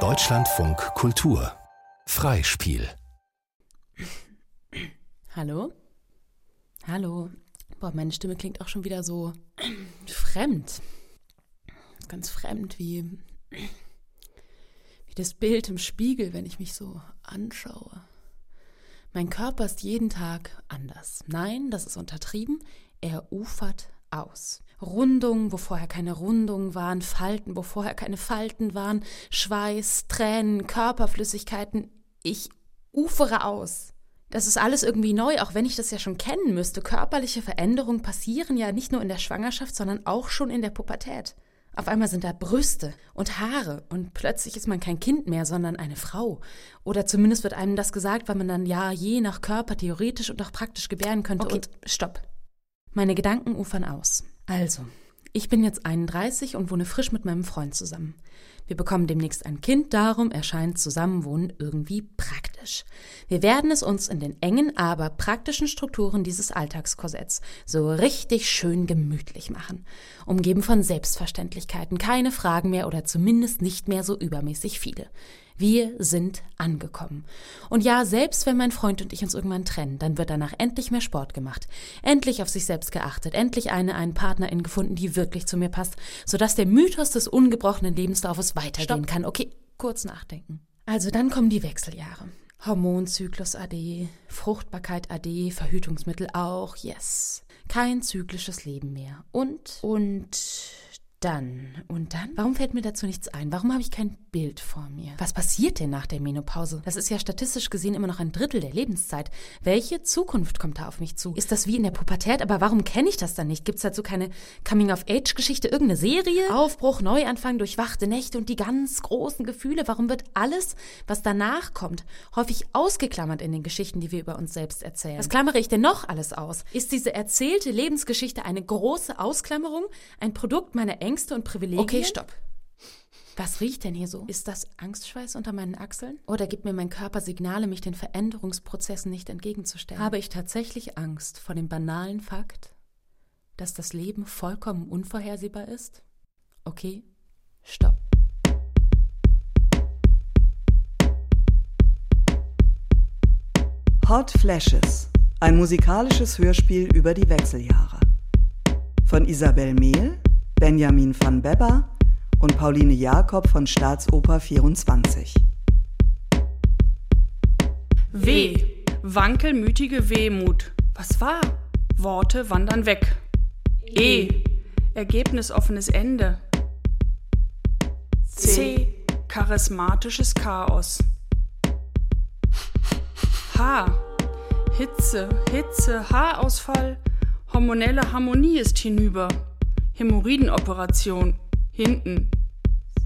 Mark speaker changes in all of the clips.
Speaker 1: Deutschlandfunk Kultur Freispiel
Speaker 2: Hallo? Hallo? Boah, meine Stimme klingt auch schon wieder so fremd. Ganz fremd, wie, wie das Bild im Spiegel, wenn ich mich so anschaue. Mein Körper ist jeden Tag anders. Nein, das ist untertrieben. Er ufert aus. Rundungen, wo vorher keine Rundungen waren, Falten, wo vorher keine Falten waren, Schweiß, Tränen, Körperflüssigkeiten. Ich ufere aus. Das ist alles irgendwie neu, auch wenn ich das ja schon kennen müsste. Körperliche Veränderungen passieren ja nicht nur in der Schwangerschaft, sondern auch schon in der Pubertät. Auf einmal sind da Brüste und Haare und plötzlich ist man kein Kind mehr, sondern eine Frau. Oder zumindest wird einem das gesagt, weil man dann ja je nach Körper theoretisch und auch praktisch gebären könnte. Okay, und stopp. Meine Gedanken ufern aus. Also, ich bin jetzt 31 und wohne frisch mit meinem Freund zusammen. Wir bekommen demnächst ein Kind, darum erscheint Zusammenwohnen irgendwie praktisch. Wir werden es uns in den engen, aber praktischen Strukturen dieses Alltagskorsetts so richtig schön gemütlich machen. Umgeben von Selbstverständlichkeiten, keine Fragen mehr oder zumindest nicht mehr so übermäßig viele. Wir sind angekommen. Und ja, selbst wenn mein Freund und ich uns irgendwann trennen, dann wird danach endlich mehr Sport gemacht. Endlich auf sich selbst geachtet. Endlich eine, einen Partnerin gefunden, die wirklich zu mir passt, sodass der Mythos des ungebrochenen Lebenslaufes weitergehen Stopp. kann. Okay, kurz nachdenken. Also dann kommen die Wechseljahre. Hormonzyklus AD, Fruchtbarkeit AD, Verhütungsmittel auch, yes. Kein zyklisches Leben mehr. Und, und dann, und dann? Warum fällt mir dazu nichts ein? Warum habe ich kein Bild vor mir? Was passiert denn nach der Menopause? Das ist ja statistisch gesehen immer noch ein Drittel der Lebenszeit. Welche Zukunft kommt da auf mich zu? Ist das wie in der Pubertät? Aber warum kenne ich das dann nicht? Gibt es dazu keine Coming-of-Age-Geschichte? Irgendeine Serie? Aufbruch, Neuanfang, durchwachte Nächte und die ganz großen Gefühle? Warum wird alles, was danach kommt, häufig ausgeklammert in den Geschichten, die wir über uns selbst erzählen? Was klammere ich denn noch alles aus? Ist diese erzählte Lebensgeschichte eine große Ausklammerung? Ein Produkt meiner Ängste und Privilegien? Okay, stopp. Was riecht denn hier so? Ist das Angstschweiß unter meinen Achseln? Oder gibt mir mein Körper Signale, mich den Veränderungsprozessen nicht entgegenzustellen? Habe ich tatsächlich Angst vor dem banalen Fakt, dass das Leben vollkommen unvorhersehbar ist? Okay, stopp.
Speaker 3: Hot Flashes, ein musikalisches Hörspiel über die Wechseljahre. Von Isabel Mehl, Benjamin van Bebber und Pauline Jakob von Staatsoper 24.
Speaker 4: W. Wankelmütige Wehmut. Was war? Worte wandern weg. E. Ergebnisoffenes Ende. C. Charismatisches Chaos. H. Hitze, Hitze, Haarausfall. Hormonelle Harmonie ist hinüber. Hämorrhoidenoperation hinten.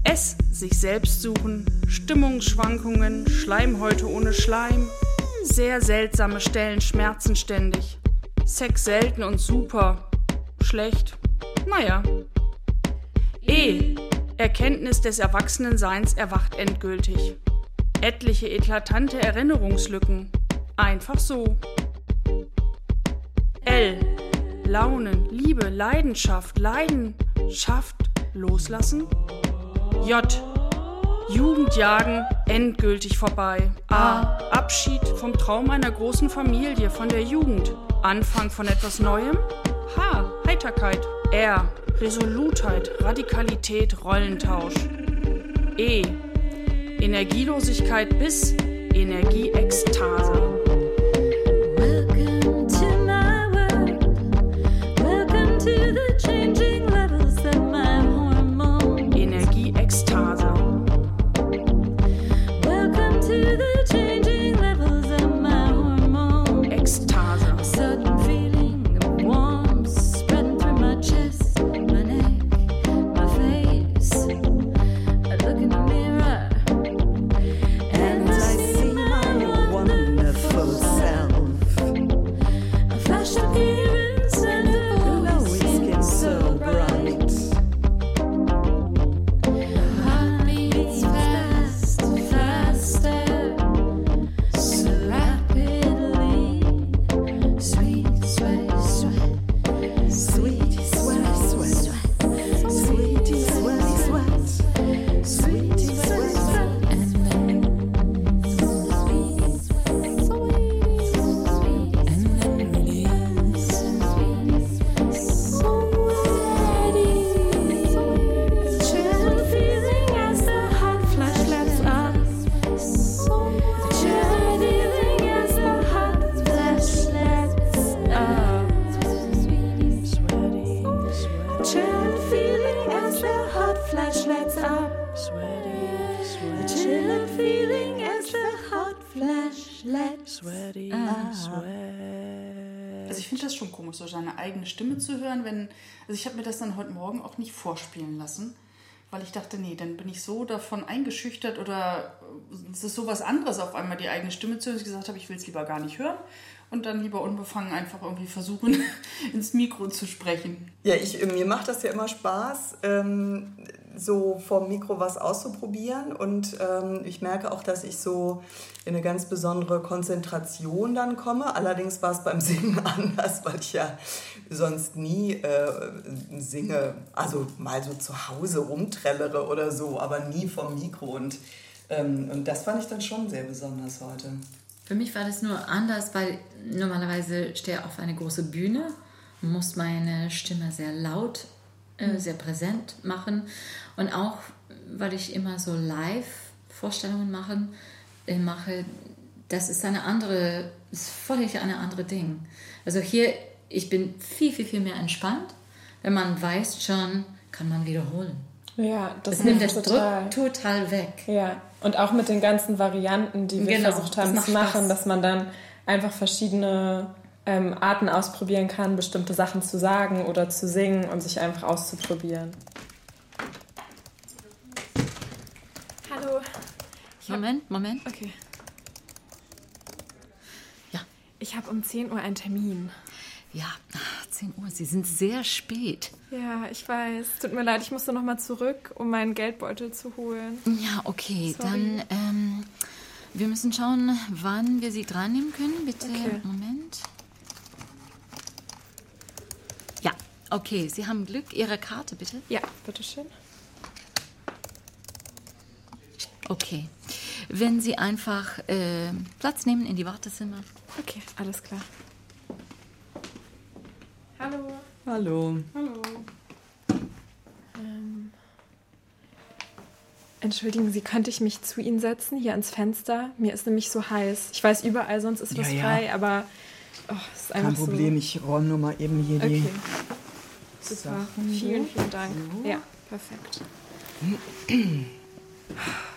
Speaker 4: S. Sich selbst suchen, Stimmungsschwankungen, Schleimhäute ohne Schleim, sehr seltsame Stellen schmerzen ständig. Sex selten und super. Schlecht. Naja. E. Erkenntnis des Erwachsenenseins erwacht endgültig. Etliche eklatante Erinnerungslücken. Einfach so. L. Launen, Liebe, Leidenschaft, Leidenschaft, loslassen. J. Jugendjagen endgültig vorbei. A. Abschied vom Traum einer großen Familie, von der Jugend. Anfang von etwas Neuem. H. Heiterkeit. R. Resolutheit, Radikalität, Rollentausch. E. Energielosigkeit bis Energieekstase.
Speaker 5: Also ich habe mir das dann heute Morgen auch nicht vorspielen lassen, weil ich dachte, nee, dann bin ich so davon eingeschüchtert oder es ist so was anderes auf einmal die eigene Stimme zu hören, dass ich gesagt habe, ich will es lieber gar nicht hören und dann lieber unbefangen einfach irgendwie versuchen, ins Mikro zu sprechen.
Speaker 3: Ja, ich, mir macht das ja immer Spaß, ähm, so vom Mikro was auszuprobieren. Und ähm, ich merke auch, dass ich so in eine ganz besondere Konzentration dann komme. Allerdings war es beim Singen anders, weil ich ja sonst nie äh, singe, also mal so zu Hause rumtrellere oder so, aber nie vom Mikro. Und, ähm, und das fand ich dann schon sehr besonders heute.
Speaker 6: Für mich war das nur anders, weil normalerweise stehe ich auf eine große Bühne, muss meine Stimme sehr laut, äh, sehr präsent machen und auch, weil ich immer so Live-Vorstellungen machen, äh, mache, das ist eine andere, ist völlig eine andere Ding. Also hier, ich bin viel, viel, viel mehr entspannt. Wenn man weiß schon, kann man wiederholen.
Speaker 7: Ja, das,
Speaker 6: Das nimmt das
Speaker 7: hilft total.
Speaker 6: Druck total weg.
Speaker 7: Ja, und auch mit den ganzen Varianten, die wir
Speaker 6: Genau,
Speaker 7: versucht haben zu machen,
Speaker 6: Spaß.
Speaker 7: dass man dann einfach verschiedene ähm, Arten ausprobieren kann, bestimmte Sachen zu sagen oder zu singen und sich einfach auszuprobieren.
Speaker 8: Hallo.
Speaker 6: Moment, Moment.
Speaker 8: Okay.
Speaker 6: Ja.
Speaker 8: Ich habe um 10 Uhr einen Termin.
Speaker 6: Ja, 10 Uhr, Sie sind sehr spät.
Speaker 8: Ja, ich weiß. Tut mir leid, ich musste nochmal zurück, um meinen Geldbeutel zu holen.
Speaker 6: Ja, okay,
Speaker 8: Sorry.
Speaker 6: dann ähm, wir müssen schauen, wann wir Sie dran nehmen können. Bitte,
Speaker 8: Okay.
Speaker 6: Moment. Ja, okay, Sie haben Glück. Ihre Karte, bitte.
Speaker 8: Ja, bitteschön.
Speaker 6: Okay. Wenn Sie einfach äh, Platz nehmen in die Wartezimmer.
Speaker 8: Okay, alles klar. Hallo.
Speaker 3: Hallo.
Speaker 8: Hallo. Ähm, entschuldigen Sie, könnte ich mich zu Ihnen setzen, hier ans Fenster? Mir ist nämlich so heiß. Ich weiß, überall sonst ist was
Speaker 3: Ja, ja.
Speaker 8: frei, aber oh, es ist einfach
Speaker 3: Kein Problem,
Speaker 8: so...
Speaker 3: ich räume nur mal eben hier die.
Speaker 8: Okay. Super. Vielen, vielen Dank. Ja, perfekt.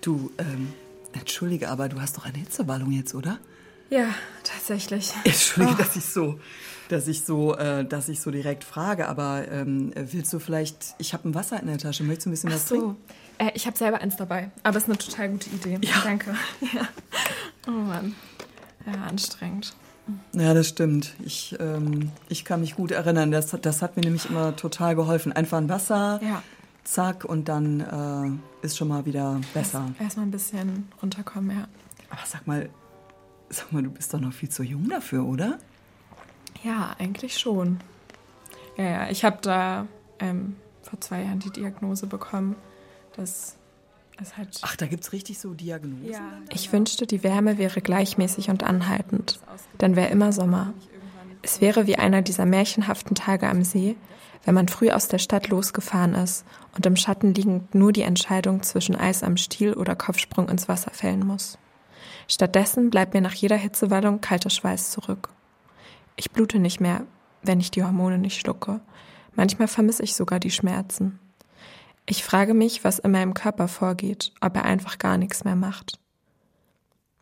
Speaker 3: Du, ähm, entschuldige, aber du hast doch eine Hitzewallung jetzt, oder?
Speaker 8: Ja, tatsächlich.
Speaker 3: Entschuldige, dass ich so, dass ich so, äh, dass ich so direkt frage, aber ähm, willst du vielleicht, ich habe ein Wasser in der Tasche, möchtest du ein bisschen
Speaker 8: Ach
Speaker 3: was trinken?
Speaker 8: so. Äh, ich habe selber eins dabei, aber es ist eine total gute Idee.
Speaker 3: Ja.
Speaker 8: Danke. Ja. Oh Mann. Ja, anstrengend.
Speaker 3: Ja, das stimmt. Ich, ähm, ich kann mich gut erinnern. Das, das hat mir nämlich immer total geholfen. Einfach ein Wasser,
Speaker 8: Ja.
Speaker 3: Zack, und dann äh, ist schon mal wieder besser.
Speaker 8: Erstmal ein bisschen runterkommen, ja.
Speaker 3: Aber sag mal, sag mal, du bist doch noch viel zu jung dafür, oder?
Speaker 8: Ja, eigentlich schon. Ja, ja, ich habe da ähm, vor zwei Jahren die Diagnose bekommen. Das ist halt.
Speaker 3: Ach, da gibt's richtig so Diagnosen.
Speaker 8: Ja. Ich wünschte, die Wärme wäre gleichmäßig und anhaltend. Dann wäre immer Sommer. Es wäre wie einer dieser märchenhaften Tage am See, wenn man früh aus der Stadt losgefahren ist und im Schatten liegend nur die Entscheidung zwischen Eis am Stiel oder Kopfsprung ins Wasser fällen muss. Stattdessen bleibt mir nach jeder Hitzewallung kalter Schweiß zurück. Ich blute nicht mehr, wenn ich die Hormone nicht schlucke. Manchmal vermisse ich sogar die Schmerzen. Ich frage mich, was in meinem Körper vorgeht, ob er einfach gar nichts mehr macht.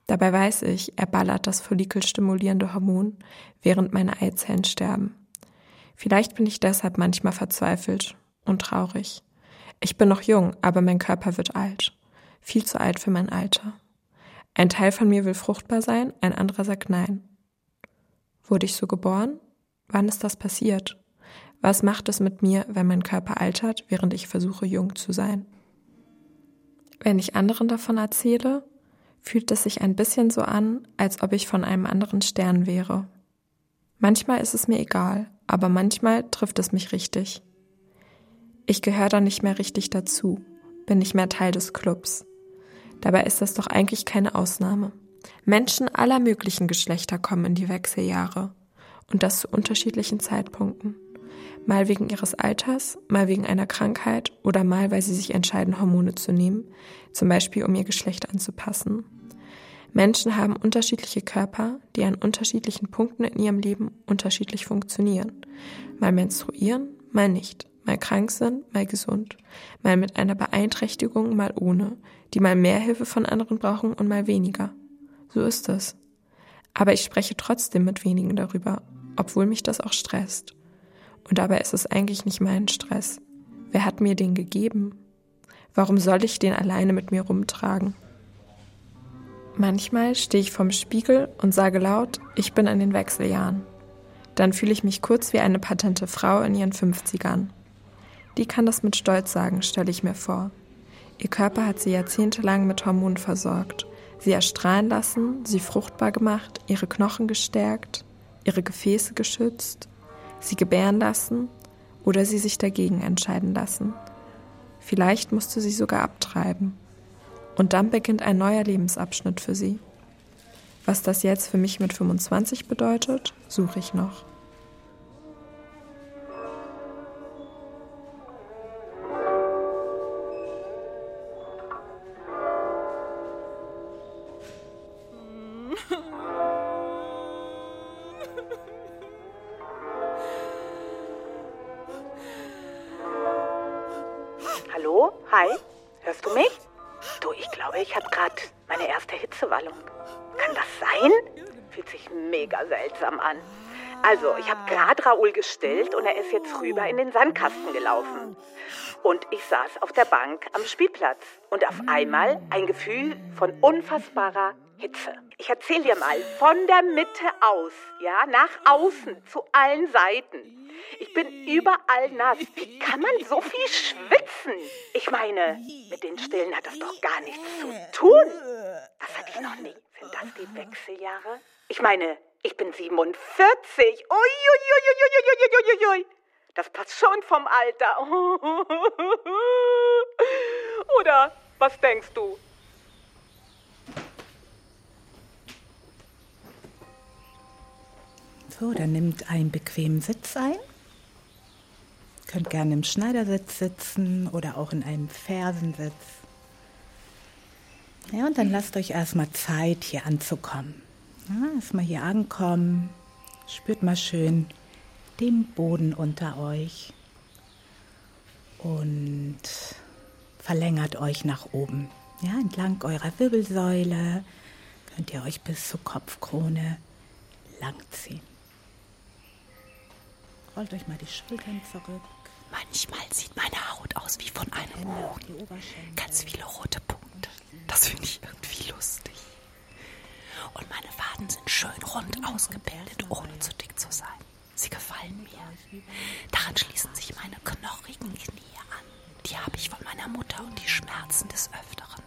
Speaker 8: Dabei weiß ich, er ballert das follikelstimulierende Hormon, während meine Eizellen sterben. Vielleicht bin ich deshalb manchmal verzweifelt und traurig. Ich bin noch jung, aber mein Körper wird alt. Viel zu alt für mein Alter. Ein Teil von mir will fruchtbar sein, ein anderer sagt nein. Wurde ich so geboren? Wann ist das passiert? Was macht es mit mir, wenn mein Körper altert, während ich versuche, jung zu sein? Wenn ich anderen davon erzähle, fühlt es sich ein bisschen so an, als ob ich von einem anderen Stern wäre. Manchmal ist es mir egal, aber manchmal trifft es mich richtig. Ich gehöre da nicht mehr richtig dazu, bin nicht mehr Teil des Clubs. Dabei ist das doch eigentlich keine Ausnahme. Menschen aller möglichen Geschlechter kommen in die Wechseljahre und das zu unterschiedlichen Zeitpunkten. Mal wegen ihres Alters, mal wegen einer Krankheit oder mal, weil sie sich entscheiden, Hormone zu nehmen, zum Beispiel um ihr Geschlecht anzupassen. Menschen haben unterschiedliche Körper, die an unterschiedlichen Punkten in ihrem Leben unterschiedlich funktionieren. Mal menstruieren, mal nicht. mal krank sind, mal gesund, mal mit einer Beeinträchtigung, mal ohne, die mal mehr Hilfe von anderen brauchen und mal weniger. So ist es. Aber ich spreche trotzdem mit wenigen darüber, obwohl mich das auch stresst. Und dabei ist es eigentlich nicht mein Stress. Wer hat mir den gegeben? Warum soll ich den alleine mit mir rumtragen? Manchmal stehe ich vorm Spiegel und sage laut, ich bin in den Wechseljahren. Dann fühle ich mich kurz wie eine patente Frau in ihren 50ern. Die kann das mit Stolz sagen, stelle ich mir vor. Ihr Körper hat sie jahrzehntelang mit Hormonen versorgt, sie erstrahlen lassen, sie fruchtbar gemacht, ihre Knochen gestärkt, ihre Gefäße geschützt, sie gebären lassen oder sie sich dagegen entscheiden lassen. Vielleicht musste sie sogar abtreiben. Und dann beginnt ein neuer Lebensabschnitt für sie. Was das jetzt für mich mit 25 bedeutet, suche ich noch.
Speaker 9: Sein? Fühlt sich mega seltsam an. Also, ich habe gerade Raoul gestillt und er ist jetzt rüber in den Sandkasten gelaufen. Und ich saß auf der Bank am Spielplatz und auf einmal ein Gefühl von unfassbarer Hitze. Ich erzähle dir mal, von der Mitte aus, ja, nach außen, zu allen Seiten. Ich bin überall nass. Wie kann man so viel schwitzen? Ich meine, mit den Stillen hat das doch gar nichts zu tun. Das hatte ich noch nie. Sind das die Wechseljahre? Ich meine, ich bin 47. Uiuiuiuiuiuiui. Das passt schon vom Alter. Oder was denkst du?
Speaker 10: So, dann nimmt einen bequemen Sitz ein. Könnt gerne im Schneidersitz sitzen oder auch in einem Fersensitz. Ja, und dann lasst euch erstmal Zeit, hier anzukommen. Ja, erstmal hier ankommen. Spürt mal schön den Boden unter euch. Und verlängert euch nach oben. Ja, entlang eurer Wirbelsäule könnt ihr euch bis zur Kopfkrone langziehen. Rollt euch mal die Schultern zurück.
Speaker 11: Manchmal sieht meine Haut aus wie von einem Huhn. Ganz viele rote Punkte. Das finde ich irgendwie lustig. Und meine Waden sind schön rund ausgebildet, ohne zu dick zu sein. Sie gefallen mir. Daran schließen sich meine knochigen Knie an. Die habe ich von meiner Mutter und die schmerzen des Öfteren.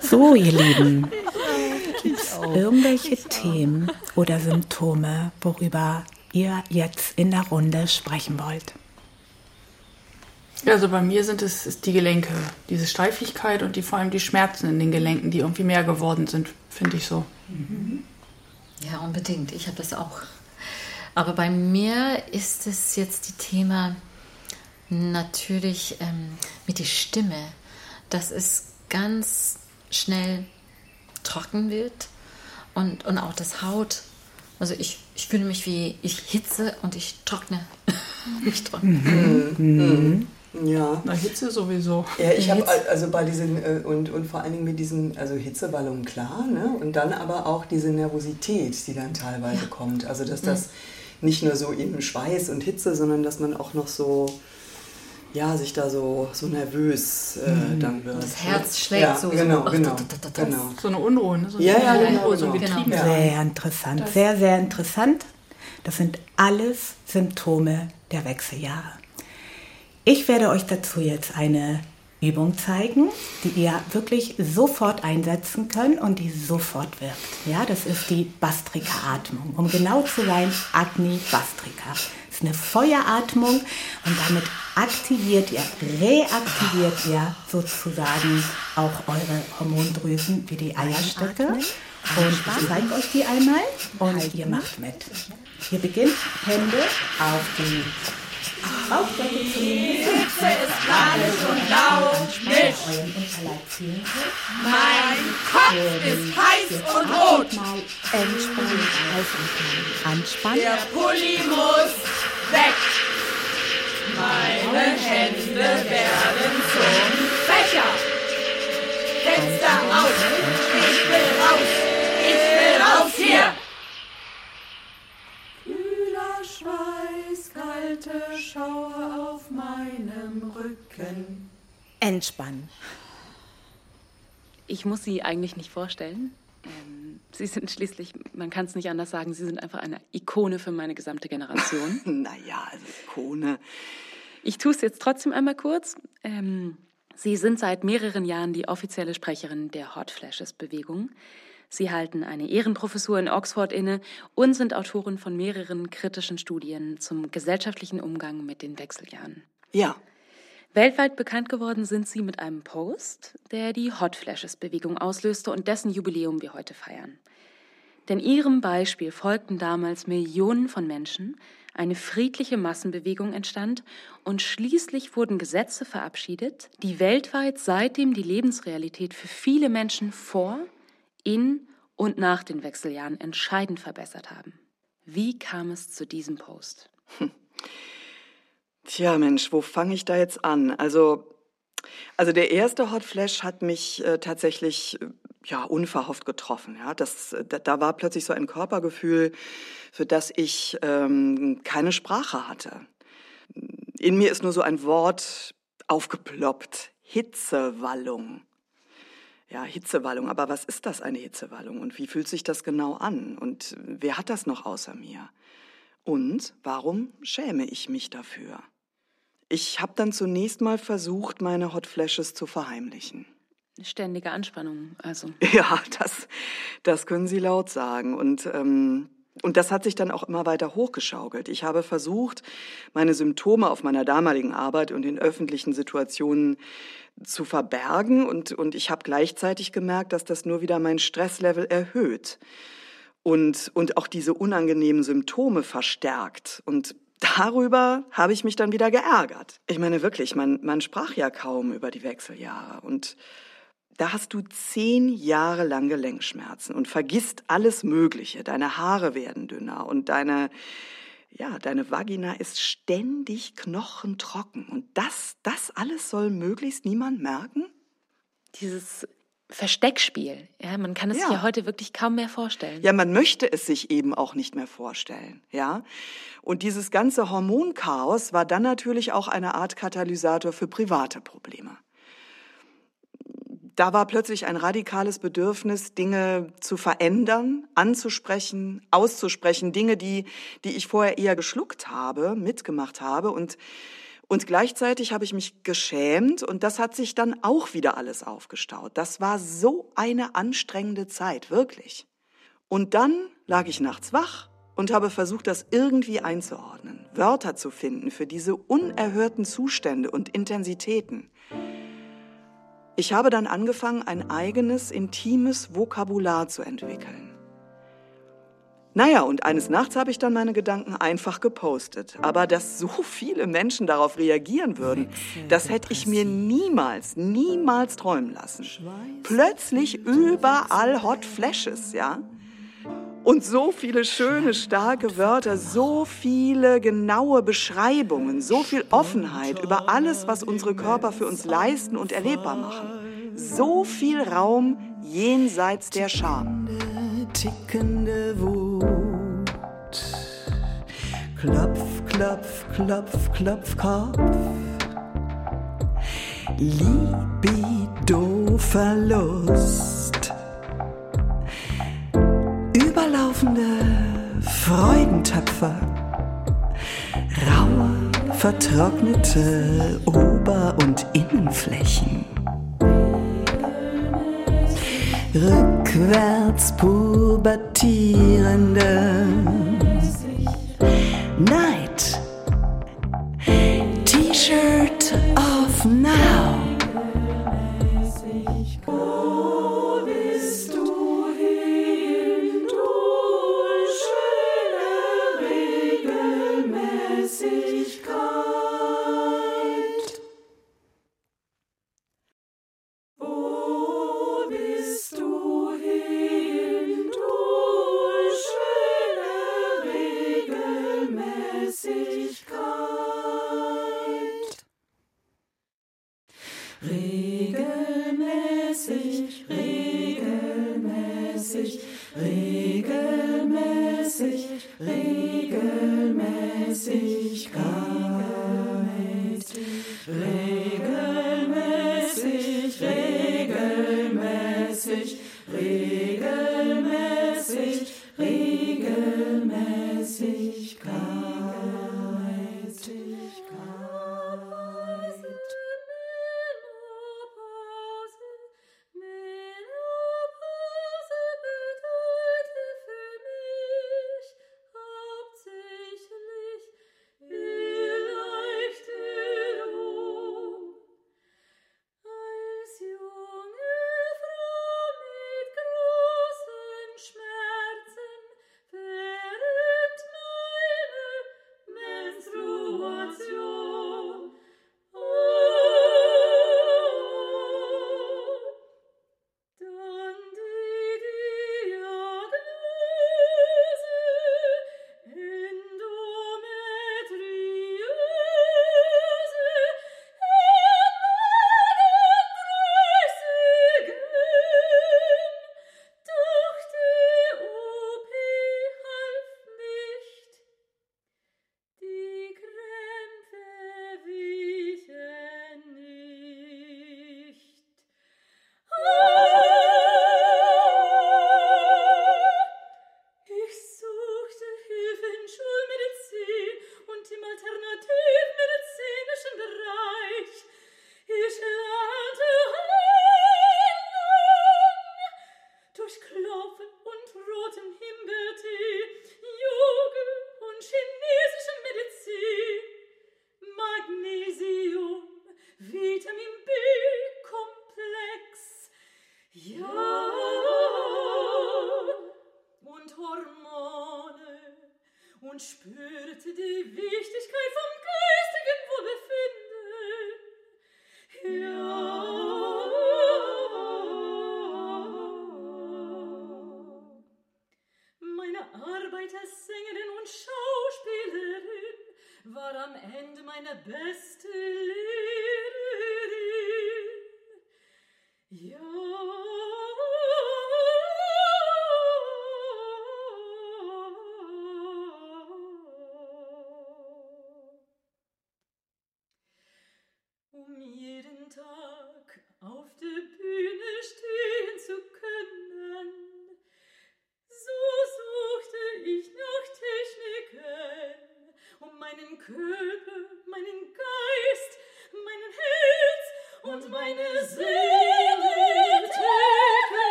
Speaker 11: So,
Speaker 10: ihr Lieben. Gibt es irgendwelche Themen oder Symptome, worüber ihr jetzt in der Runde sprechen wollt?
Speaker 5: Also bei mir sind es ist die Gelenke, diese Steifigkeit und die vor allem die Schmerzen in den Gelenken, die irgendwie mehr geworden sind, finde ich so.
Speaker 6: Ja, unbedingt. Ich habe das auch. Aber bei mir ist es jetzt die Thema natürlich ähm, mit der Stimme, dass es ganz schnell trocken wird und, und auch das Haut. Also ich, ich fühle mich wie ich hitze und ich trockne. ich trockne.
Speaker 3: Mhm. Ja.
Speaker 5: Na, Hitze sowieso.
Speaker 3: Ja, ich habe also bei diesen äh, und, und vor allen Dingen mit diesen, also Hitzeballungen klar, ne? Und dann aber auch diese Nervosität, die dann teilweise kommt. Also dass das nicht nur so eben Schweiß und Hitze, sondern dass man auch noch so, ja, sich da so, so nervös äh, dann wird.
Speaker 6: Das Herz schlägt
Speaker 3: ja,
Speaker 6: so- so-
Speaker 3: Genau,
Speaker 6: ach,
Speaker 3: genau, genau.
Speaker 5: So eine Unruhe, ne? So
Speaker 3: Ja, ja,
Speaker 5: eine
Speaker 3: genau,
Speaker 5: Unruhe, so
Speaker 3: genau. Ja.
Speaker 10: Sehr interessant, sehr, sehr interessant. Das sind alles Symptome der Wechseljahre. Ich werde euch dazu jetzt eine Übung zeigen, die ihr wirklich sofort einsetzen könnt und die sofort wirkt. Ja, das ist die Bastrika-Atmung. Um genau zu sein, Agni Bastrika. Ist eine Feueratmung und damit aktiviert ihr, reaktiviert ihr sozusagen auch eure Hormondrüsen wie die Eierstöcke. Und ich zeige euch die einmal und ihr macht mit. Ihr beginnt Hände auf die Bauchdecke zu nehmen. Hitze ist gerade schon laut, euren Unterleib könnt. Mein Kopf ist heiß und rot. Mal entspannen, heiß und kalt. Anspannen. Der Pulli muss weg. Meine Hände werden zum Fächer. Fenster auf. Ich will raus. Ich will raus hier. Kühler Schweiß, kalte Schauer auf meinem Rücken. Entspannen.
Speaker 2: Ich muss Sie eigentlich nicht vorstellen. Ähm, Sie sind schließlich, man kann es nicht anders sagen, Sie sind einfach eine Ikone für meine gesamte Generation.
Speaker 3: Naja, also Ikone.
Speaker 2: Ich tue es jetzt trotzdem einmal kurz. Ähm, Sie sind seit mehreren Jahren die offizielle Sprecherin der Hot Flashes Bewegung. Sie halten eine Ehrenprofessur in Oxford inne und sind Autorin von mehreren kritischen Studien zum gesellschaftlichen Umgang mit den Wechseljahren.
Speaker 3: Ja,
Speaker 2: Weltweit bekannt geworden sind sie mit einem Post, der die Hot Flashes Bewegung auslöste und dessen Jubiläum wir heute feiern. Denn ihrem Beispiel folgten damals Millionen von Menschen, eine friedliche Massenbewegung entstand und schließlich wurden Gesetze verabschiedet, die weltweit seitdem die Lebensrealität für viele Menschen vor, in und nach den Wechseljahren entscheidend verbessert haben. Wie kam es zu diesem Post?
Speaker 3: Tja, Mensch, wo fange ich da jetzt an? Also, also der erste Hot Flash hat mich äh, tatsächlich äh, ja unverhofft getroffen. Ja, das, äh, da, da war plötzlich so ein Körpergefühl, für das ich ähm, keine Sprache hatte. In mir ist nur so ein Wort aufgeploppt: Hitzewallung. Ja, Hitzewallung. Aber was ist das, eine Hitzewallung? Und wie fühlt sich das genau an? Und wer hat das noch außer mir? Und warum schäme ich mich dafür? Ich habe dann zunächst mal versucht, meine Hot Flashes zu verheimlichen.
Speaker 2: Ständige Anspannung, also.
Speaker 3: Ja, das, das können Sie laut sagen. Und, ähm, und das hat sich dann auch immer weiter hochgeschaukelt. Ich habe versucht, meine Symptome auf meiner damaligen Arbeit und in öffentlichen Situationen zu verbergen. Und, und ich habe gleichzeitig gemerkt, dass das nur wieder mein Stresslevel erhöht und, und auch diese unangenehmen Symptome verstärkt. Und darüber habe ich mich dann wieder geärgert. Ich meine wirklich, man, man sprach ja kaum über die Wechseljahre. Und da hast du zehn Jahre lang Gelenkschmerzen und vergisst alles Mögliche. Deine Haare werden dünner und deine, ja, deine Vagina ist ständig knochentrocken. Und das, das alles soll möglichst niemand merken?
Speaker 2: Dieses Versteckspiel, ja, man kann es
Speaker 3: Ja.
Speaker 2: sich ja heute wirklich kaum mehr vorstellen.
Speaker 3: Ja, man möchte es sich eben auch nicht mehr vorstellen, ja. Und dieses ganze Hormonchaos war dann natürlich auch eine Art Katalysator für private Probleme. Da war plötzlich ein radikales Bedürfnis, Dinge zu verändern, anzusprechen, auszusprechen, Dinge, die, die ich vorher eher geschluckt habe, mitgemacht habe und und gleichzeitig habe ich mich geschämt und das hat sich dann auch wieder alles aufgestaut. Das war so eine anstrengende Zeit, wirklich. Und dann lag ich nachts wach und habe versucht, das irgendwie einzuordnen. Wörter zu finden für diese unerhörten Zustände und Intensitäten. Ich habe dann angefangen, ein eigenes, intimes Vokabular zu entwickeln. Naja, und eines Nachts habe ich dann meine Gedanken einfach gepostet. Aber dass so viele Menschen darauf reagieren würden, das hätte ich mir niemals, niemals träumen lassen. Plötzlich überall Hot Flashes, ja? Und so viele schöne, starke Wörter, so viele genaue Beschreibungen, so viel Offenheit über alles, was unsere Körper für uns leisten und erlebbar machen. So viel Raum jenseits der Scham.
Speaker 12: Tickende Wut. Klopf, klopf, klopf, klopf, Kopf. Libido, Verlust überlaufende Freudentöpfe, raue, vertrocknete Ober- und Innenflächen, rückwärts pubertierende Night, T-Shirt of Now.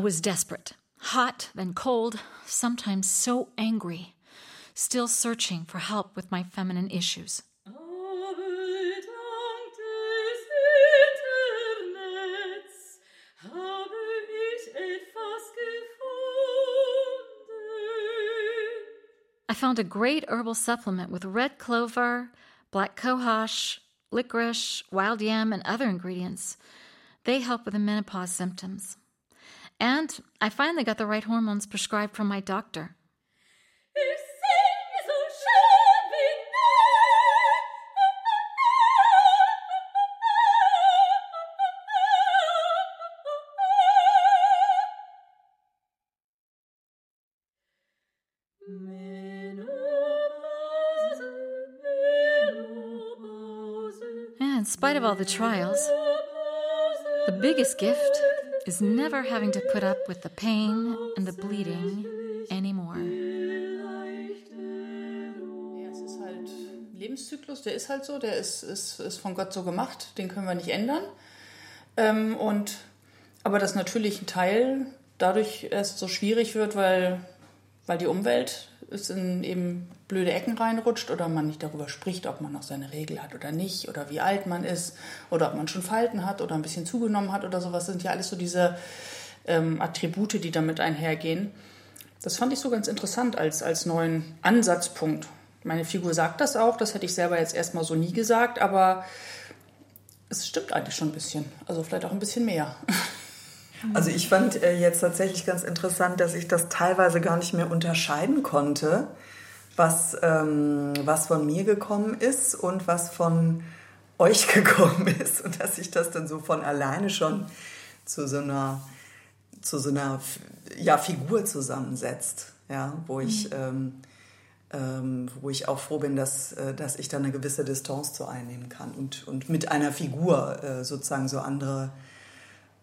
Speaker 12: Was desperate, hot, then cold, sometimes so angry, still searching for help with my feminine issues. I found a great herbal supplement with red clover, black cohosh, licorice, wild yam, and other ingredients. They help with the menopause symptoms. And I finally got the right hormones prescribed from my doctor. In spite of all the trials, the biggest gift is never having to put up with the pain and the bleeding anymore.
Speaker 5: Ja, es ist halt Lebenszyklus, der ist halt so, der ist, ist, ist von Gott so gemacht, den können wir nicht ändern. Ähm, und aber dass natürlich ein Teil dadurch erst so schwierig wird, weil, weil die Umwelt es in eben blöde Ecken reinrutscht oder man nicht darüber spricht, ob man noch seine Regel hat oder nicht oder wie alt man ist oder ob man schon Falten hat oder ein bisschen zugenommen hat oder sowas. Das sind ja alles so diese ähm, Attribute, die damit einhergehen. Das fand ich so ganz interessant als, als neuen Ansatzpunkt. Meine Figur sagt das auch, das hätte ich selber jetzt erstmal so nie gesagt, aber es stimmt eigentlich schon ein bisschen. Also vielleicht auch ein bisschen mehr.
Speaker 3: Also ich fand äh, jetzt tatsächlich ganz interessant, dass ich das teilweise gar nicht mehr unterscheiden konnte, was, ähm, was von mir gekommen ist und was von euch gekommen ist. Und dass sich das dann so von alleine schon zu so einer, zu so einer ja, Figur zusammensetzt, ja, wo ich, ähm, ähm, wo ich auch froh bin, dass, äh, dass ich da eine gewisse Distanz zu einnehmen kann und, und mit einer Figur äh, sozusagen so andere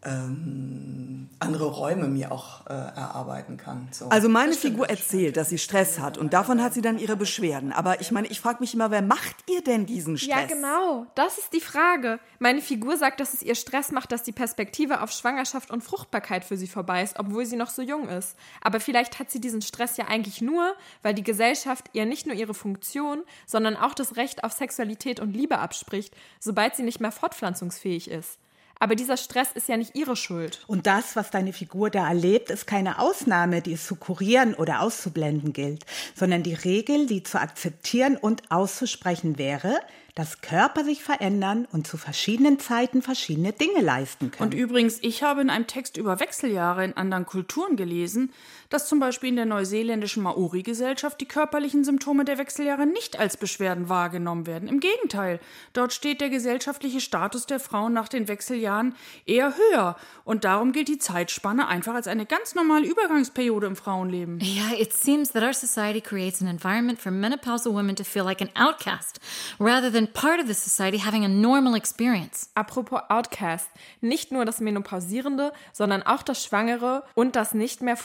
Speaker 3: ähm, andere Räume mir auch äh, erarbeiten kann. So.
Speaker 13: Also meine Figur erzählt, dass sie Stress hat und davon hat sie dann ihre Beschwerden. Aber ich meine, ich frage mich immer, wer macht ihr denn diesen Stress?
Speaker 8: Ja, genau. Das ist die Frage. Meine Figur sagt, dass es ihr Stress macht, dass die Perspektive auf Schwangerschaft und Fruchtbarkeit für sie vorbei ist, obwohl sie noch so jung ist. Aber vielleicht hat sie diesen Stress ja eigentlich nur, weil die Gesellschaft ihr nicht nur ihre Funktion, sondern auch das Recht auf Sexualität und Liebe abspricht, sobald sie nicht mehr fortpflanzungsfähig ist. Aber dieser Stress ist ja nicht ihre Schuld.
Speaker 10: Und das, was deine Figur da erlebt, ist keine Ausnahme, die es zu kurieren oder auszublenden gilt, sondern die Regel, die zu akzeptieren und auszusprechen wäre, dass Körper sich verändern und zu verschiedenen Zeiten verschiedene Dinge leisten können.
Speaker 5: Und übrigens, ich habe in einem Text über Wechseljahre in anderen Kulturen gelesen, dass zum Beispiel in der neuseeländischen Maori-Gesellschaft die körperlichen Symptome der Wechseljahre nicht als Beschwerden wahrgenommen werden. Im Gegenteil, dort steht der gesellschaftliche Status der Frauen nach den Wechseljahren eher höher. Und darum gilt die Zeitspanne einfach als eine ganz normale Übergangsperiode im Frauenleben.
Speaker 12: Yeah, it seems that our society creates an environment for menopausal women to feel like an outcast rather than part of the society having a normal experience.
Speaker 8: Apropos Outcast, nicht nur das Menopausierende, sondern auch das Schwangere und das nicht mehr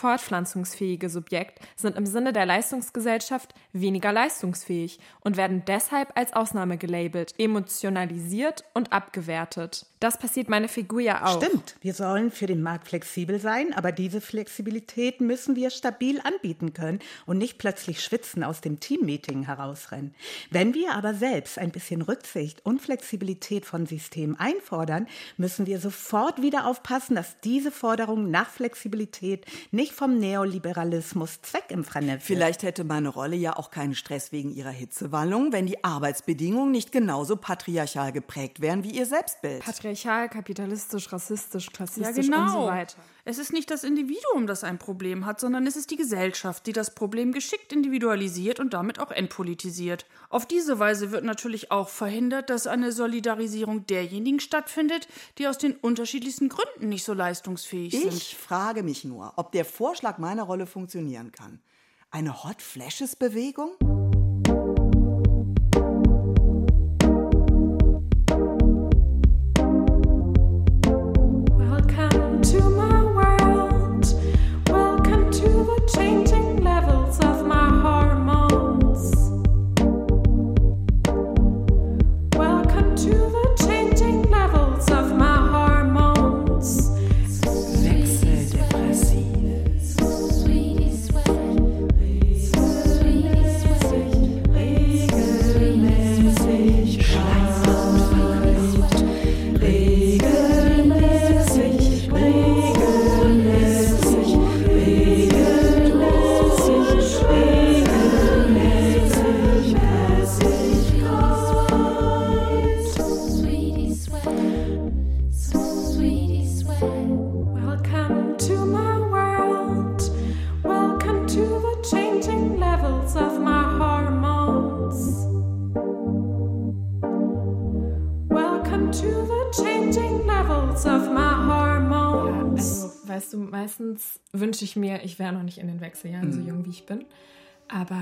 Speaker 8: fortpflanzungsfähige Subjekt sind im Sinne der Leistungsgesellschaft weniger leistungsfähig und werden deshalb als Ausnahme gelabelt, emotionalisiert und abgewertet. Das passiert meine Figur ja auch.
Speaker 10: Stimmt, wir sollen für den Markt flexibel sein, aber diese Flexibilität müssen wir stabil anbieten können und nicht plötzlich schwitzen aus dem Teammeeting herausrennen. Wenn wir aber selbst ein bisschen Rücksicht und Flexibilität von Systemen einfordern, müssen wir sofort wieder aufpassen, dass diese Forderung nach Flexibilität nicht vom Neoliberalismus zweckentfremdet wird.
Speaker 13: Vielleicht hätte meine Rolle ja auch keinen Stress wegen ihrer Hitzewallung, wenn die Arbeitsbedingungen nicht genauso patriarchal geprägt wären wie ihr Selbstbild.
Speaker 8: Patriarchal, kapitalistisch, rassistisch,
Speaker 5: Ja,
Speaker 8: klassistisch
Speaker 5: genau.
Speaker 8: und so weiter.
Speaker 5: Es ist nicht das Individuum, das ein Problem hat, sondern es ist die Gesellschaft, die das Problem geschickt individualisiert und damit auch entpolitisiert. Auf diese Weise wird natürlich auch verhindert, dass eine Solidarisierung derjenigen stattfindet, die aus den unterschiedlichsten Gründen nicht so leistungsfähig sind.
Speaker 13: Ich frage mich nur, ob der Vorschlag meiner Rolle funktionieren kann. Eine Hot Flashes Bewegung?
Speaker 8: To the changing levels of my hormones. also, weißt du, meistens wünsche ich mir, ich wäre noch nicht in den Wechseljahren mhm. so jung wie ich bin. Aber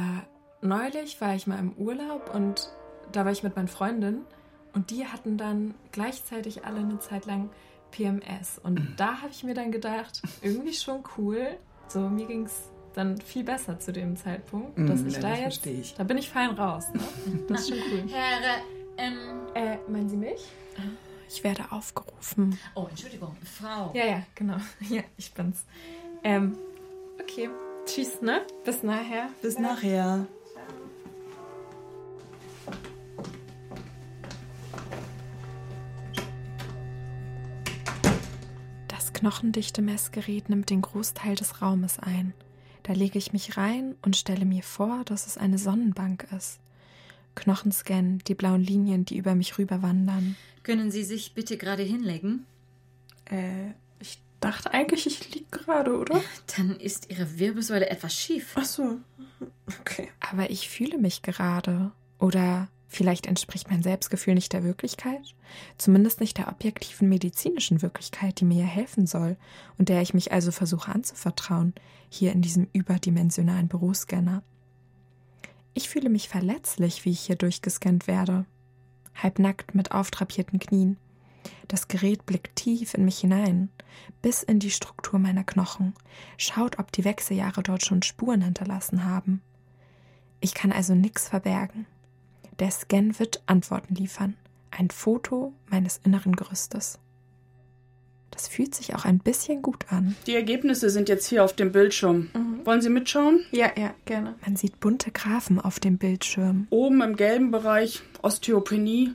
Speaker 8: neulich war ich mal im Urlaub und da war ich mit meinen Freundinnen und die hatten dann gleichzeitig alle eine Zeit lang PMS. Und mhm. da habe ich mir dann gedacht, irgendwie schon cool. So, mir ging es dann viel besser zu dem Zeitpunkt, mhm, dass ich ja, da jetzt, ich. da bin ich fein raus. Ne? Das ist schon cool.
Speaker 6: Herr, ähm,
Speaker 8: äh, meinen Sie mich? Ich werde aufgerufen.
Speaker 6: Oh, Entschuldigung, Frau.
Speaker 8: Ja, ja, genau. Ja, ich bin's. Ähm, okay. Tschüss, ne? Bis nachher.
Speaker 3: Bis nachher.
Speaker 8: Das knochendichte Messgerät nimmt den Großteil des Raumes ein. Da lege ich mich rein und stelle mir vor, dass es eine Sonnenbank ist. Knochen scannen, die blauen Linien, die über mich rüberwandern.
Speaker 6: Können Sie sich bitte gerade hinlegen?
Speaker 8: Äh, ich dachte eigentlich, ich liege gerade, oder?
Speaker 6: Dann ist Ihre Wirbelsäule etwas schief.
Speaker 8: Ach so. Okay. Aber ich fühle mich gerade. Oder vielleicht entspricht mein Selbstgefühl nicht der Wirklichkeit? Zumindest nicht der objektiven medizinischen Wirklichkeit, die mir ja helfen soll und der ich mich also versuche anzuvertrauen, hier in diesem überdimensionalen Büroscanner. Ich fühle mich verletzlich, wie ich hier durchgescannt werde. Halbnackt mit auftrapierten Knien. Das Gerät blickt tief in mich hinein, bis in die Struktur meiner Knochen, schaut, ob die Wechseljahre dort schon Spuren hinterlassen haben. Ich kann also nichts verbergen. Der Scan wird Antworten liefern. Ein Foto meines inneren Gerüstes. Das fühlt sich auch ein bisschen gut an.
Speaker 4: Die Ergebnisse sind jetzt hier auf dem Bildschirm. Mhm. Wollen Sie mitschauen?
Speaker 8: Ja, ja, gerne. Man sieht bunte Graphen auf dem Bildschirm.
Speaker 4: Oben im gelben Bereich Osteopenie,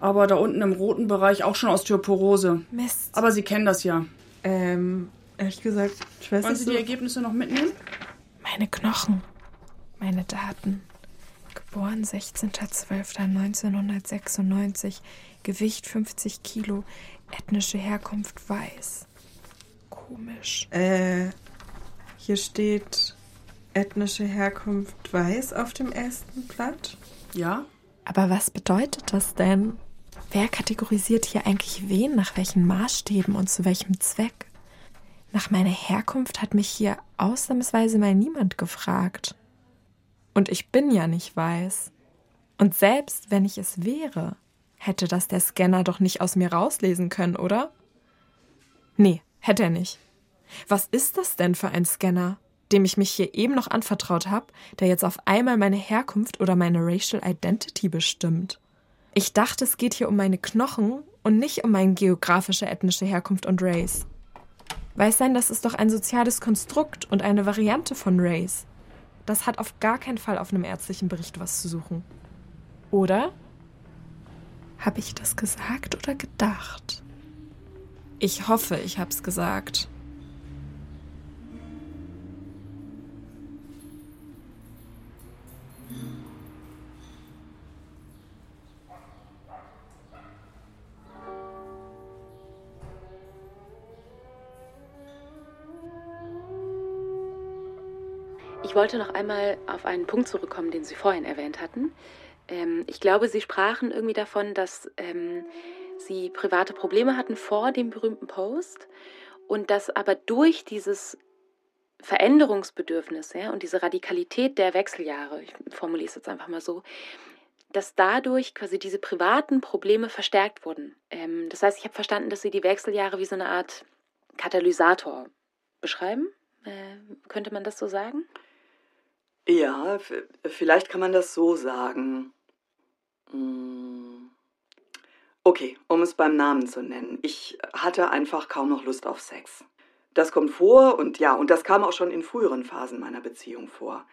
Speaker 4: aber da unten im roten Bereich auch schon Osteoporose.
Speaker 8: Mist.
Speaker 4: Aber Sie kennen das ja.
Speaker 8: Ähm, ehrlich gesagt,
Speaker 4: ich weiß Wollen Sie so die Ergebnisse noch mitnehmen?
Speaker 8: Meine Knochen, meine Daten. Geboren 16.12.1996, Gewicht 50 Kilo, ethnische Herkunft weiß. Komisch. Äh, hier steht ethnische Herkunft weiß auf dem ersten Blatt.
Speaker 4: Ja.
Speaker 8: Aber was bedeutet das denn? Wer kategorisiert hier eigentlich wen, nach welchen Maßstäben und zu welchem Zweck? Nach meiner Herkunft hat mich hier ausnahmsweise mal niemand gefragt. Und ich bin ja nicht weiß. Und selbst wenn ich es wäre, hätte das der Scanner doch nicht aus mir rauslesen können, oder? Nee, hätte er nicht. Was ist das denn für ein Scanner, dem ich mich hier eben noch anvertraut habe, der jetzt auf einmal meine Herkunft oder meine Racial Identity bestimmt? Ich dachte, es geht hier um meine Knochen und nicht um meine geografische ethnische Herkunft und Race. Weiß sein, das ist doch ein soziales Konstrukt und eine Variante von Race. Das hat auf gar keinen Fall auf einem ärztlichen Bericht was zu suchen. Oder? Habe ich das gesagt oder gedacht? Ich hoffe, ich hab's gesagt.
Speaker 2: Ich wollte noch einmal auf einen Punkt zurückkommen, den Sie vorhin erwähnt hatten. Ähm, ich glaube, Sie sprachen irgendwie davon, dass ähm, Sie private Probleme hatten vor dem berühmten Post und dass aber durch dieses Veränderungsbedürfnis ja, und diese Radikalität der Wechseljahre, ich formuliere es jetzt einfach mal so, dass dadurch quasi diese privaten Probleme verstärkt wurden. Ähm, das heißt, ich habe verstanden, dass Sie die Wechseljahre wie so eine Art Katalysator beschreiben. Äh, könnte man das so sagen?
Speaker 3: Ja, vielleicht kann man das so sagen. Hm. Okay, um es beim Namen zu nennen. Ich hatte einfach kaum noch Lust auf Sex. Das kommt vor und ja, und das kam auch schon in früheren Phasen meiner Beziehung vor.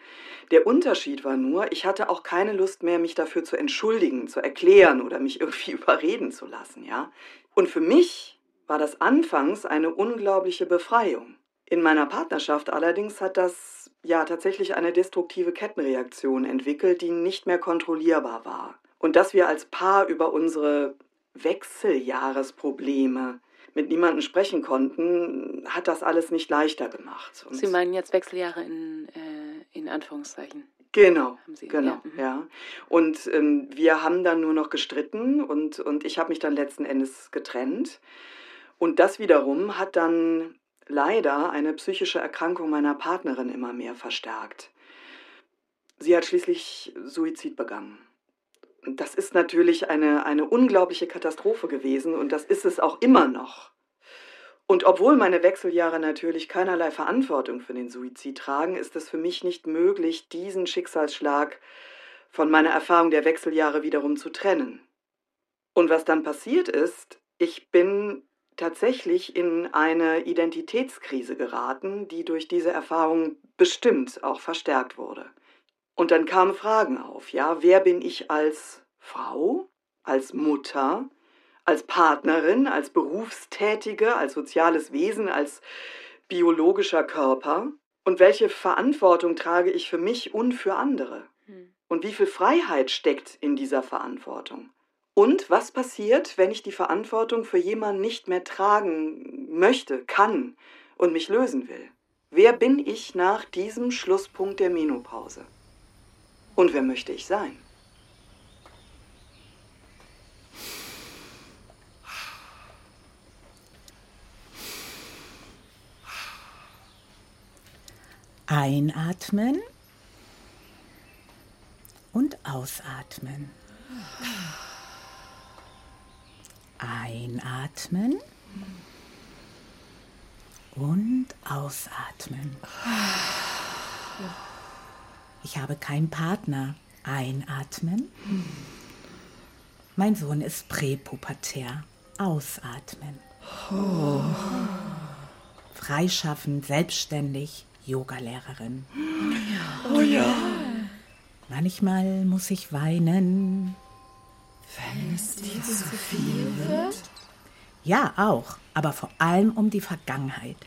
Speaker 3: Der Unterschied war nur, ich hatte auch keine Lust mehr, mich dafür zu entschuldigen, zu erklären oder mich irgendwie überreden zu lassen, ja. Und für mich war das anfangs eine unglaubliche Befreiung. In meiner Partnerschaft allerdings hat das ja tatsächlich eine destruktive Kettenreaktion entwickelt, die nicht mehr kontrollierbar war. Und dass wir als Paar über unsere Wechseljahresprobleme mit niemandem sprechen konnten, hat das alles nicht leichter gemacht.
Speaker 2: Und Sie meinen jetzt Wechseljahre in, äh, in Anführungszeichen?
Speaker 3: Genau, genau,
Speaker 2: ja, mhm.
Speaker 3: ja. Und ähm, wir haben dann nur noch gestritten und, und ich habe mich dann letzten Endes getrennt. Und das wiederum hat dann leider eine psychische Erkrankung meiner Partnerin immer mehr verstärkt. Sie hat schließlich Suizid begangen. Das ist natürlich eine, eine unglaubliche Katastrophe gewesen und das ist es auch immer noch. Und obwohl meine Wechseljahre natürlich keinerlei Verantwortung für den Suizid tragen, ist es für mich nicht möglich, diesen Schicksalsschlag von meiner Erfahrung der Wechseljahre wiederum zu trennen. Und was dann passiert ist, ich bin tatsächlich in eine Identitätskrise geraten, die durch diese Erfahrung bestimmt auch verstärkt wurde. Und dann kamen Fragen auf, ja, wer bin ich als Frau, als Mutter, als Partnerin, als Berufstätige, als soziales Wesen, als biologischer Körper? Und welche Verantwortung trage ich für mich und für andere? Und wie viel Freiheit steckt in dieser Verantwortung? Und was passiert, wenn ich die Verantwortung für jemanden nicht mehr tragen möchte, kann und mich lösen will? Wer bin ich nach diesem Schlusspunkt der Menopause? Und wer möchte ich sein?
Speaker 10: Einatmen und ausatmen. Einatmen und ausatmen. Ich habe keinen Partner. Einatmen. Mein Sohn ist präpubertär. Ausatmen. Freischaffend, selbstständig, Yogalehrerin.
Speaker 14: Oh ja.
Speaker 10: Manchmal muss ich weinen.
Speaker 14: Wenn es dir zu viel wird?
Speaker 10: Ja, auch, aber vor allem um die Vergangenheit.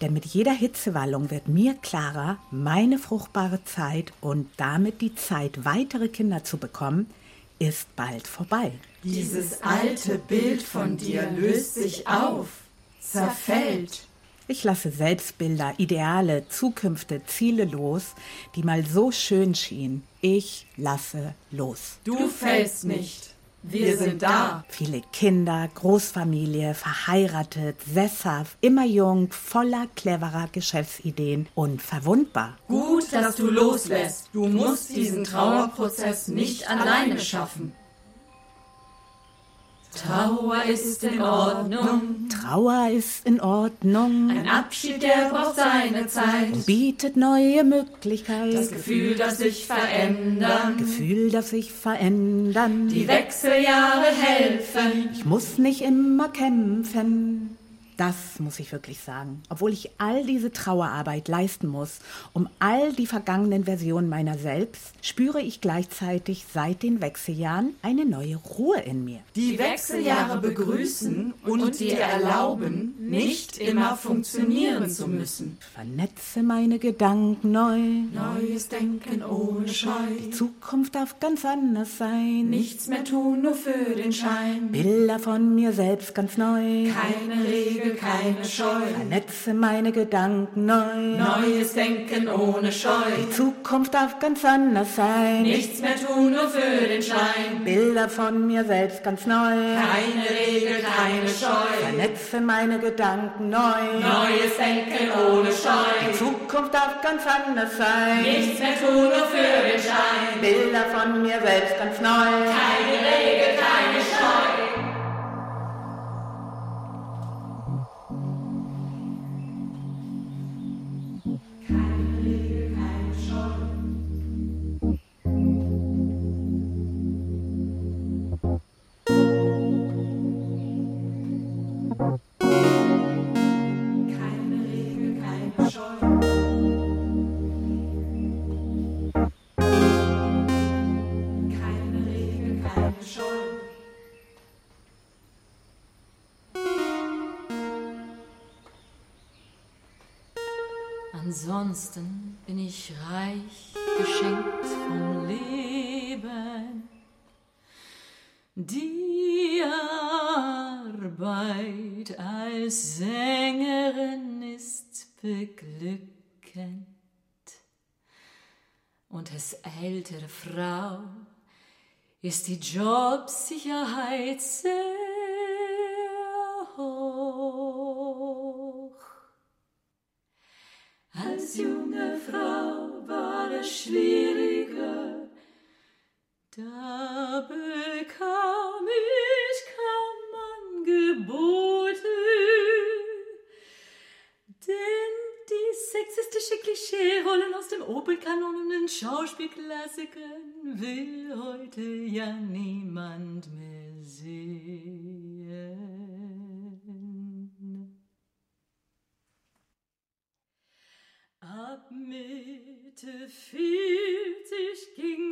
Speaker 10: Denn mit jeder Hitzewallung wird mir klarer, meine fruchtbare Zeit und damit die Zeit, weitere Kinder zu bekommen, ist bald vorbei.
Speaker 14: Dieses alte Bild von dir löst sich auf, zerfällt.
Speaker 10: Ich lasse Selbstbilder, Ideale, Zukünfte, Ziele los, die mal so schön schienen. Ich lasse los.
Speaker 14: Du fällst nicht. Wir sind da.
Speaker 10: Viele Kinder, Großfamilie, verheiratet, sesshaft, immer jung, voller cleverer Geschäftsideen und verwundbar.
Speaker 14: Gut, dass du loslässt. Du musst diesen Trauerprozess nicht alleine schaffen. Trauer ist in Ordnung.
Speaker 10: Trauer ist in Ordnung.
Speaker 14: Ein Abschied, der braucht seine Zeit.
Speaker 10: Bietet neue Möglichkeiten.
Speaker 14: Das Gefühl, das sich verändern.
Speaker 10: Gefühl, das sich verändern.
Speaker 14: Die Wechseljahre helfen.
Speaker 10: Ich muss nicht immer kämpfen. Das muss ich wirklich sagen. Obwohl ich all diese Trauerarbeit leisten muss, um all die vergangenen Versionen meiner selbst, spüre ich gleichzeitig seit den Wechseljahren eine neue Ruhe in mir.
Speaker 14: Die Wechseljahre begrüßen und dir erlauben, nicht immer funktionieren zu müssen.
Speaker 10: Vernetze meine Gedanken neu.
Speaker 14: Neues Denken ohne Scheu.
Speaker 10: Die Zukunft darf ganz anders sein.
Speaker 14: Nichts mehr tun, nur für den Schein.
Speaker 10: Bilder von mir selbst ganz neu.
Speaker 14: Keine Keine Scheu.
Speaker 10: Vernetze meine Gedanken neu.
Speaker 14: Neues Denken ohne Scheu.
Speaker 10: Die Zukunft darf ganz anders sein.
Speaker 14: Nichts mehr tun, nur für den Schein.
Speaker 10: Bilder von mir selbst ganz neu.
Speaker 14: Keine Regel, keine Scheu.
Speaker 10: Vernetze meine Gedanken neu.
Speaker 14: Neues Denken ohne Scheu.
Speaker 10: Die Zukunft darf ganz anders sein.
Speaker 14: Nichts mehr tun, nur für den Schein.
Speaker 10: Bilder von mir selbst ganz neu.
Speaker 14: Keine Regel, keine Scheu.
Speaker 12: Ansonsten bin ich reich geschenkt vom Leben. Die Arbeit als Sängerin ist beglückend. und als ältere Frau ist die Jobsicherheit sehr Als junge Frau war es schwieriger, da bekam ich kaum Angebote, denn die sexistische Klischee-Rollen aus dem Opel-Kanon und den Schauspielklassikern will heute ja niemand mehr sehen. Mitte 40 ging's bei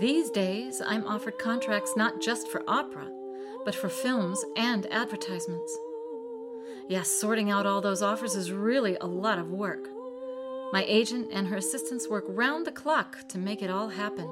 Speaker 12: These days, I'm offered contracts not just for opera, but for films and advertisements. Yes, sorting out all those offers is really a lot of work. My agent and her assistants work round the clock to make it all happen.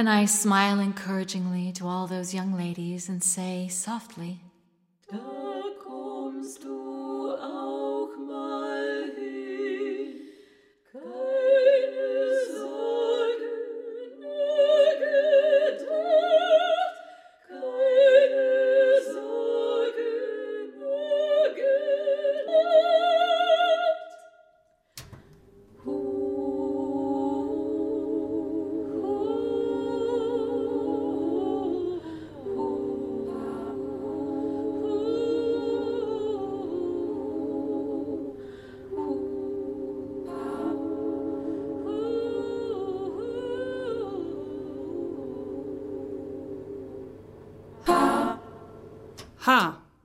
Speaker 12: Then I smile encouragingly to all those young ladies and say softly,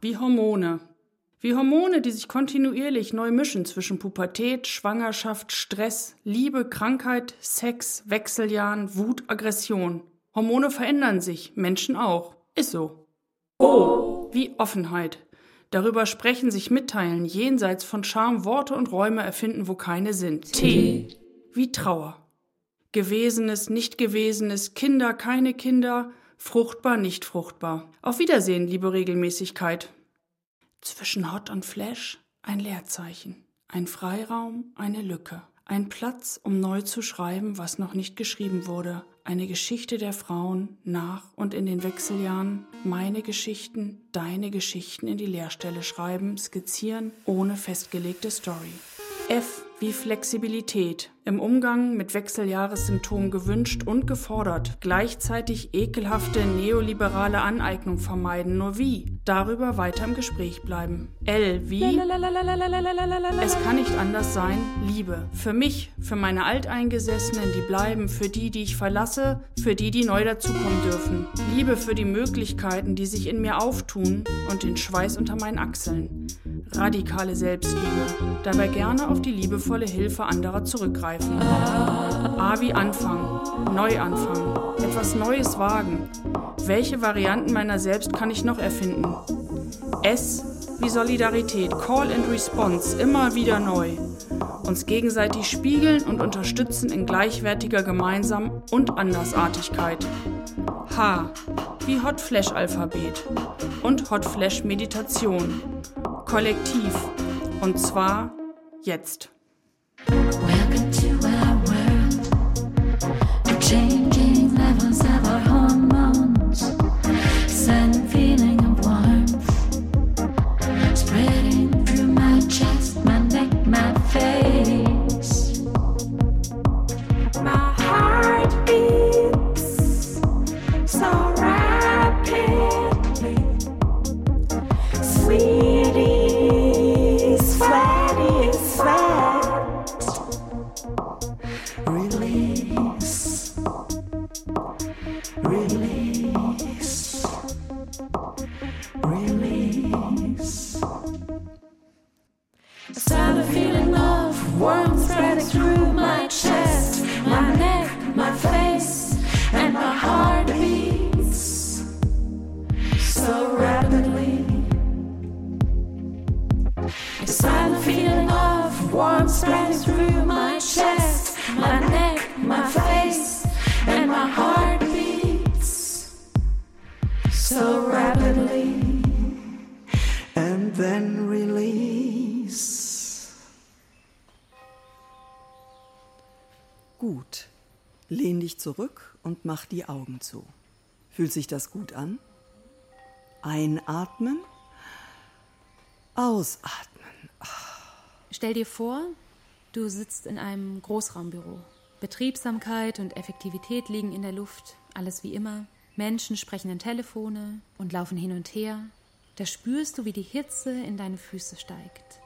Speaker 4: wie Hormone. Wie Hormone, die sich kontinuierlich neu mischen zwischen Pubertät, Schwangerschaft, Stress, Liebe, Krankheit, Sex, Wechseljahren, Wut, Aggression. Hormone verändern sich, Menschen auch. Ist so. O wie Offenheit. Darüber sprechen, sich mitteilen, jenseits von Charme, Worte und Räume erfinden, wo keine sind. T wie Trauer. Gewesenes, nicht Gewesenes, Kinder, keine Kinder, fruchtbar, nicht fruchtbar. Auf Wiedersehen, liebe Regelmäßigkeit. Zwischen Hot und Flash ein Leerzeichen, ein Freiraum, eine Lücke, ein Platz, um neu zu schreiben, was noch nicht geschrieben wurde, eine Geschichte der Frauen nach und in den Wechseljahren, meine Geschichten, deine Geschichten in die Leerstelle schreiben, skizzieren, ohne festgelegte Story. F wie Flexibilität. Im Umgang mit Wechseljahressymptomen gewünscht und gefordert. Gleichzeitig ekelhafte neoliberale Aneignung vermeiden. Nur wie? Darüber weiter im Gespräch bleiben. L wie? Es kann nicht anders sein. Liebe. Für mich, für meine Alteingesessenen, die bleiben, für die, die ich verlasse, für die, die neu dazukommen dürfen. Liebe für die Möglichkeiten, die sich in mir auftun und den Schweiß unter meinen Achseln. Radikale Selbstliebe. Dabei gerne auf die liebevolle Hilfe anderer zurückgreifen. A wie Anfang, Neuanfang, etwas Neues wagen. Welche Varianten meiner selbst kann ich noch erfinden? S wie Solidarität, Call and Response, immer wieder neu. Uns gegenseitig spiegeln und unterstützen in gleichwertiger Gemeinsam und Andersartigkeit. H wie Hot Flash Alphabet und Hot Flash Meditation. Kollektiv. Und zwar jetzt.
Speaker 14: My chest, my neck, my face.
Speaker 3: Gut. Lehn dich zurück und mach die Augen zu. Fühlt sich das gut an? Einatmen. Ausatmen.
Speaker 15: Stell dir vor, du sitzt in einem Großraumbüro. Betriebsamkeit und Effektivität liegen in der Luft, alles wie immer. Menschen sprechen in Telefone und laufen hin und her. Da spürst du, wie die Hitze in deine Füße steigt.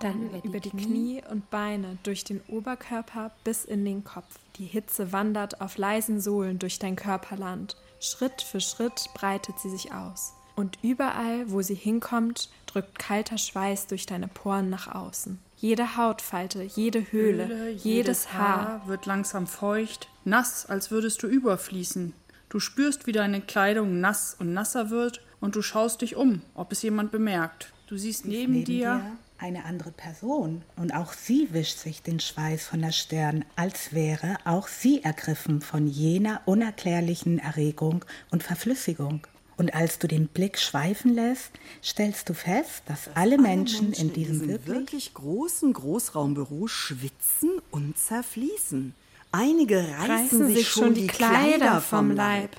Speaker 8: Dann über die, Knie und Beine, durch den Oberkörper bis in den Kopf. Die Hitze wandert auf leisen Sohlen durch dein Körperland. Schritt für Schritt breitet sie sich aus. Und überall, wo sie hinkommt, drückt kalter Schweiß durch deine Poren nach außen. Jede Hautfalte, jede Höhle,
Speaker 4: Höhle,
Speaker 8: jedes Haar.
Speaker 4: wird langsam feucht, nass, als würdest du überfließen. Du spürst, wie deine Kleidung nass und nasser wird und du schaust dich um, ob es jemand bemerkt. Du siehst neben,
Speaker 10: Neben
Speaker 4: dir
Speaker 10: eine andere Person und auch sie wischt sich den Schweiß von der Stirn, als wäre auch sie ergriffen von jener unerklärlichen Erregung und Verflüssigung. Und als du den Blick schweifen lässt, stellst du fest, dass alle Menschen in diesem wirklich
Speaker 3: wirklich großen Großraumbüro schwitzen und zerfließen. Einige reißen,
Speaker 8: Reißen sich schon die Kleider vom Leib.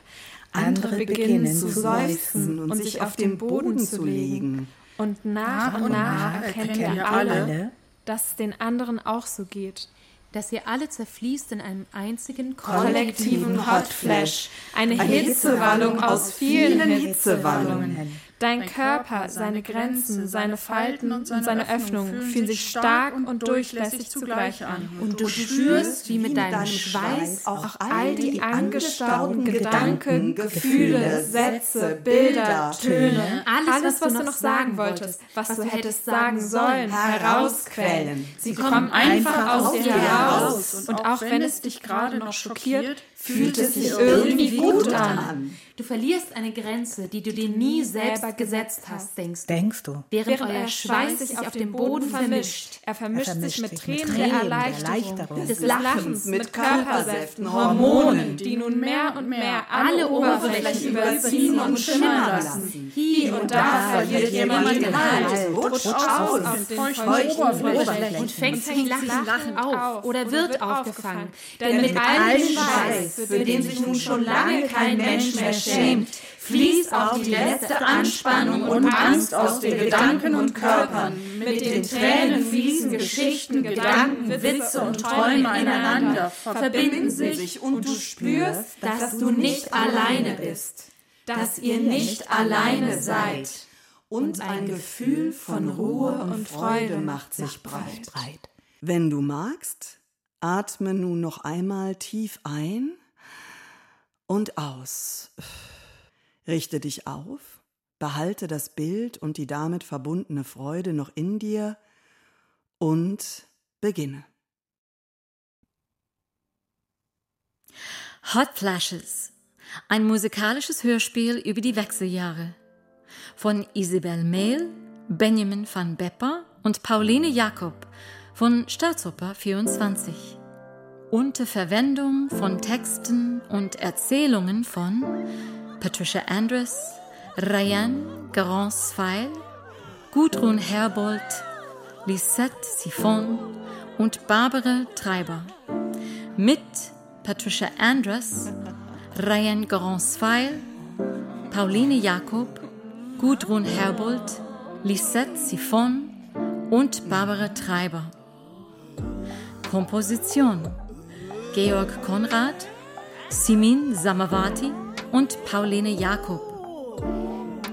Speaker 8: Andere beginnen zu seufzen und sich auf den Boden zu legen. Und nach und nach erkennt ihr alle, dass es den anderen auch so geht.
Speaker 15: Dass ihr alle zerfließt in einem einzigen
Speaker 8: Kollektiven Hotflash, eine Hitzewallung aus vielen Hitzewallungen. Dein Körper, seine Grenzen, seine Falten und seine Öffnungen fühlen sich stark und durchlässig zugleich an.
Speaker 15: Und du spürst, wie mit deinem Schweiß
Speaker 8: auch all die angestauten Gedanken, Gefühle, Sätze, Bilder, Töne, alles, was du noch sagen wolltest, was du hättest sagen sollen, herausquellen. Sie kommen einfach aus dir heraus. Und auch wenn es dich gerade noch schockiert, fühlt es sich irgendwie gut an.
Speaker 15: Du verlierst eine Grenze, die du dir nie selber gesetzt hast, denkst du.
Speaker 10: Denkst du?
Speaker 15: Während, euer Schweiß sich auf dem Boden vermischt.
Speaker 8: Er vermischt,
Speaker 10: Er vermischt
Speaker 8: sich mit Tränen der Erleichterung,
Speaker 10: Erleichterung,
Speaker 8: des Lachens, mit Körpersäften, Hormonen, die nun mehr und mehr alle Oberflächen überziehen und schimmern lassen. Hier und da verliert jemand den Halt, rutscht aus auf den feuchten Oberflächen
Speaker 15: Und fängt sich Lachen auf oder wird aufgefangen.
Speaker 8: Denn mit all dem Für den sich nun schon lange kein Mensch mehr schämt, fließt auch die letzte Anspannung und Angst aus den Gedanken und Körpern mit den Tränen fließen Geschichten, Gedanken, Witze und Träume ineinander, verbinden sich und du spürst, dass du nicht alleine bist, dass ihr nicht alleine seid.
Speaker 3: Und ein Gefühl von Ruhe und Freude macht sich breit. Wenn du magst, atme nun noch einmal tief ein und aus. Richte dich auf, behalte das Bild und die damit verbundene Freude noch in dir und beginne.
Speaker 6: Hot Flashes. Ein musikalisches Hörspiel über die Wechseljahre. Von Isabel Mehl, Benjamin van Bepper und Pauline Jakob von Staatsoper 24. Unter Verwendung von Texten und Erzählungen von Patricia Andress, Ryan Garance-Feil, Gudrun Herbold, Lisette Siphon und Barbara Treiber. Mit Patricia Andress, Ryan Garance-Feil, Pauline Jakob, Gudrun Herbold, Lisette Siphon und Barbara Treiber. Komposition Georg Konrad, Simin Samavati und Pauline Jakob.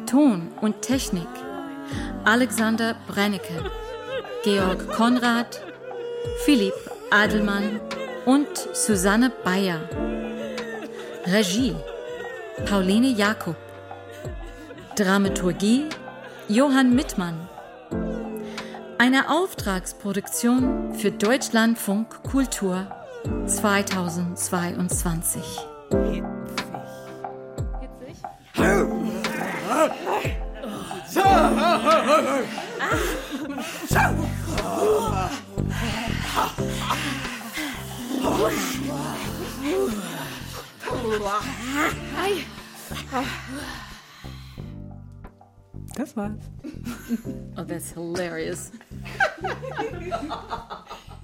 Speaker 6: Ton und Technik Alexander Brennecke, Georg Konrad, Philipp Adelmann und Susanne Bayer. Regie Pauline Jakob. Dramaturgie Johann Mittmann. Eine Auftragsproduktion für Deutschlandfunk Kultur 2022.
Speaker 3: Das war's.
Speaker 6: Oh, that's hilarious.